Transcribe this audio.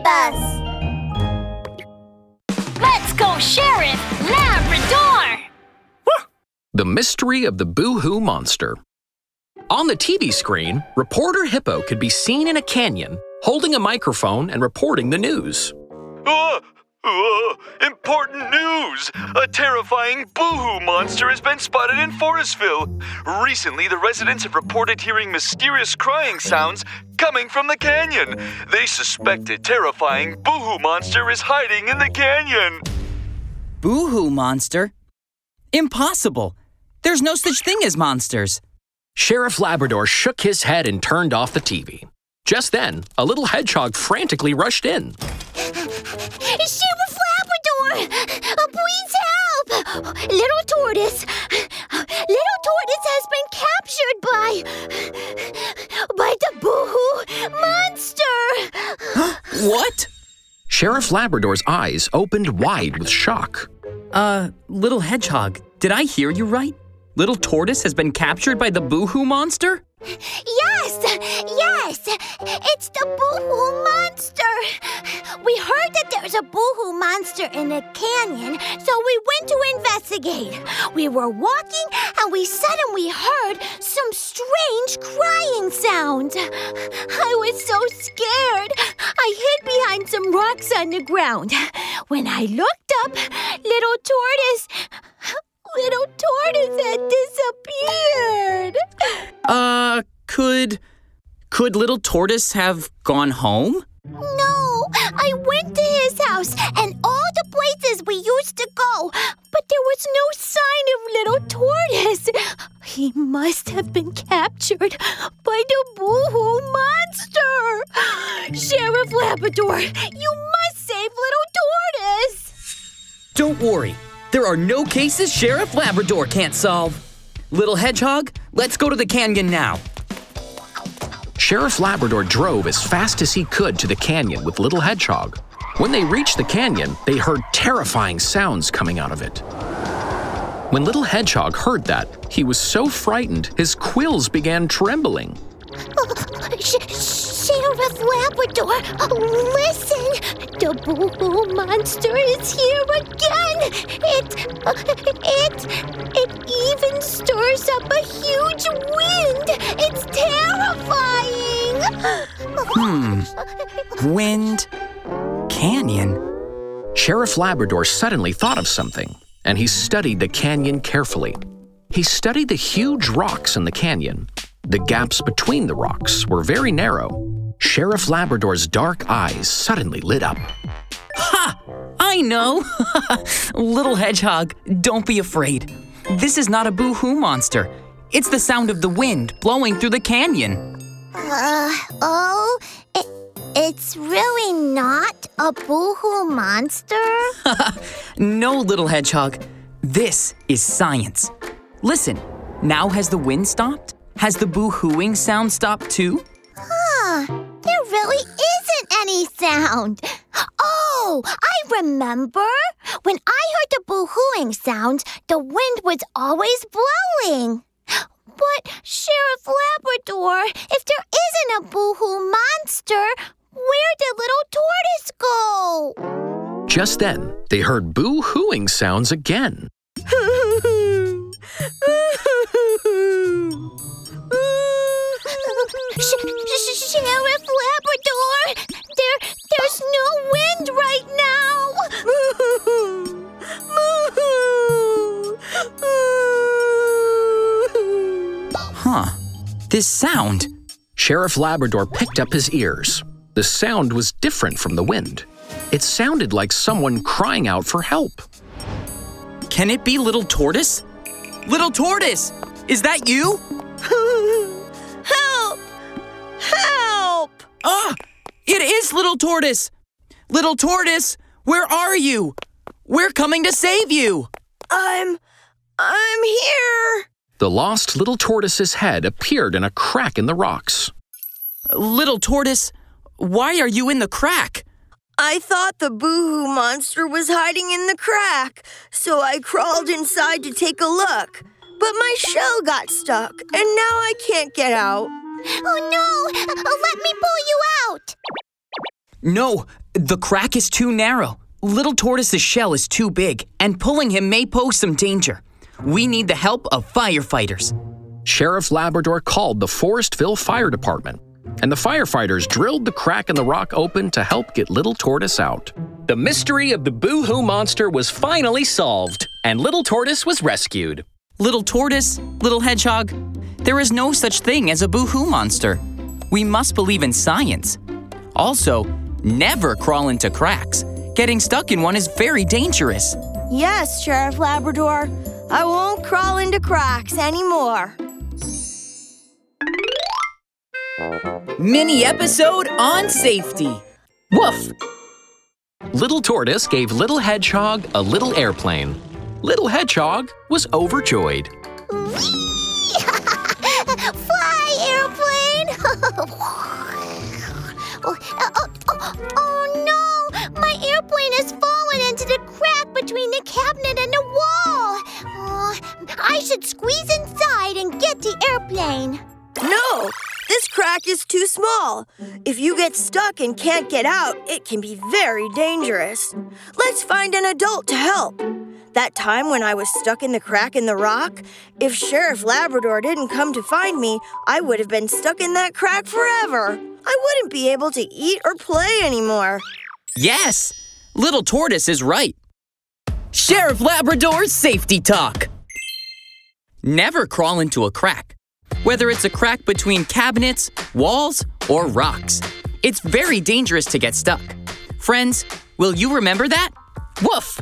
save us! Let's go, Sheriff Labrador! The Mystery of the Boo Hoo Monster. On the TV screen, reporter Hippo could be seen in a canyon, holding a microphone and reporting the news. Uh, uh, important news! A terrifying boohoo monster has been spotted in Forestville. Recently, the residents have reported hearing mysterious crying sounds coming from the canyon. They suspect a terrifying boohoo monster is hiding in the canyon. Boo-hoo monster? Impossible. There's no such thing as monsters. Sheriff Labrador shook his head and turned off the TV. Just then, a little hedgehog frantically rushed in. Sheriff Labrador! Uh, please help! Little Tortoise! Little Tortoise has been captured by. by the Boohoo Monster! What? Sheriff Labrador's eyes opened wide with shock. Uh, little hedgehog, did I hear you right? Little tortoise has been captured by the boohoo monster? Yes! Yes! It's the Boohoo Monster! We heard that there's a Boohoo Monster in the canyon, so we went to investigate. We were walking and we suddenly heard some strange crying sounds. I was so scared. I hid behind some rocks on the ground. When I looked up, little tortoise. Little tortoise had disappeared. Uh, could. Could little tortoise have gone home? No, I went to his house and all the places we used to go, but there was no sign of little tortoise. He must have been captured by the Boohoo monster. Sheriff Labrador, you must save little tortoise. Don't worry. There are no cases Sheriff Labrador can't solve. Little hedgehog, let's go to the canyon now. Sheriff Labrador drove as fast as he could to the canyon with Little Hedgehog. When they reached the canyon, they heard terrifying sounds coming out of it. When Little Hedgehog heard that, he was so frightened his quills began trembling. Sh- Sheriff Labrador, listen! The Boohoo monster is here again! It, it, it even stirs up a huge wind! It's terrifying! Hmm. Wind. Canyon. Sheriff Labrador suddenly thought of something, and he studied the canyon carefully. He studied the huge rocks in the canyon. The gaps between the rocks were very narrow. Sheriff Labrador's dark eyes suddenly lit up. Ha! I know! Little hedgehog, don't be afraid. This is not a boo-hoo monster. It's the sound of the wind blowing through the canyon. Uh, oh, it, it's really not a Boohoo monster? No, little hedgehog. This is science. Listen, now has the wind stopped? Has the boo-hooing sound stopped too? Really isn't any sound. Oh, I remember. When I heard the boo-hooing sounds, the wind was always blowing. But, Sheriff Labrador, if there isn't a boo-hoo monster, where did the little tortoise go? Just then, they heard boo hooing sounds again. Sh- sh- Sheriff there's no wind right now. Huh. This sound. Sheriff Labrador picked up his ears. The sound was different from the wind. It sounded like someone crying out for help. Can it be Little Tortoise? Little Tortoise! Is that you? Help! Help! Ah! It is Little Tortoise! Little Tortoise, where are you? We're coming to save you! I'm. I'm here. The lost little tortoise's head appeared in a crack in the rocks. Little Tortoise, why are you in the crack? I thought the boohoo monster was hiding in the crack, so I crawled inside to take a look. But my shell got stuck, and now I can't get out. Oh no! Let me pull you out! No, the crack is too narrow. Little Tortoise's shell is too big, and pulling him may pose some danger. We need the help of firefighters. Sheriff Labrador called the Forestville Fire Department, and the firefighters drilled the crack in the rock open to help get Little Tortoise out. The mystery of the Boo Hoo monster was finally solved, and Little Tortoise was rescued. Little Tortoise, Little Hedgehog, there is no such thing as a boo-hoo monster. We must believe in science. Also, never crawl into cracks. Getting stuck in one is very dangerous. Yes, Sheriff Labrador. I won't crawl into cracks anymore. Mini episode on safety. Woof! Little Tortoise gave Little Hedgehog a little airplane. Little Hedgehog was overjoyed. Fly, airplane! oh, oh, oh, no! My airplane has fallen into the crack between the cabinet and the wall. Oh, I should squeeze inside and get the airplane. No! This crack is too small. If you get stuck and can't get out, it can be very dangerous. Let's find an adult to help. That time when I was stuck in the crack in the rock, if Sheriff Labrador didn't come to find me, I would have been stuck in that crack forever. I wouldn't be able to eat or play anymore. Yes, Little Tortoise is right. Sheriff Labrador's safety talk. Never crawl into a crack, whether it's a crack between cabinets, walls, or rocks. It's very dangerous to get stuck. Friends, will you remember that? Woof!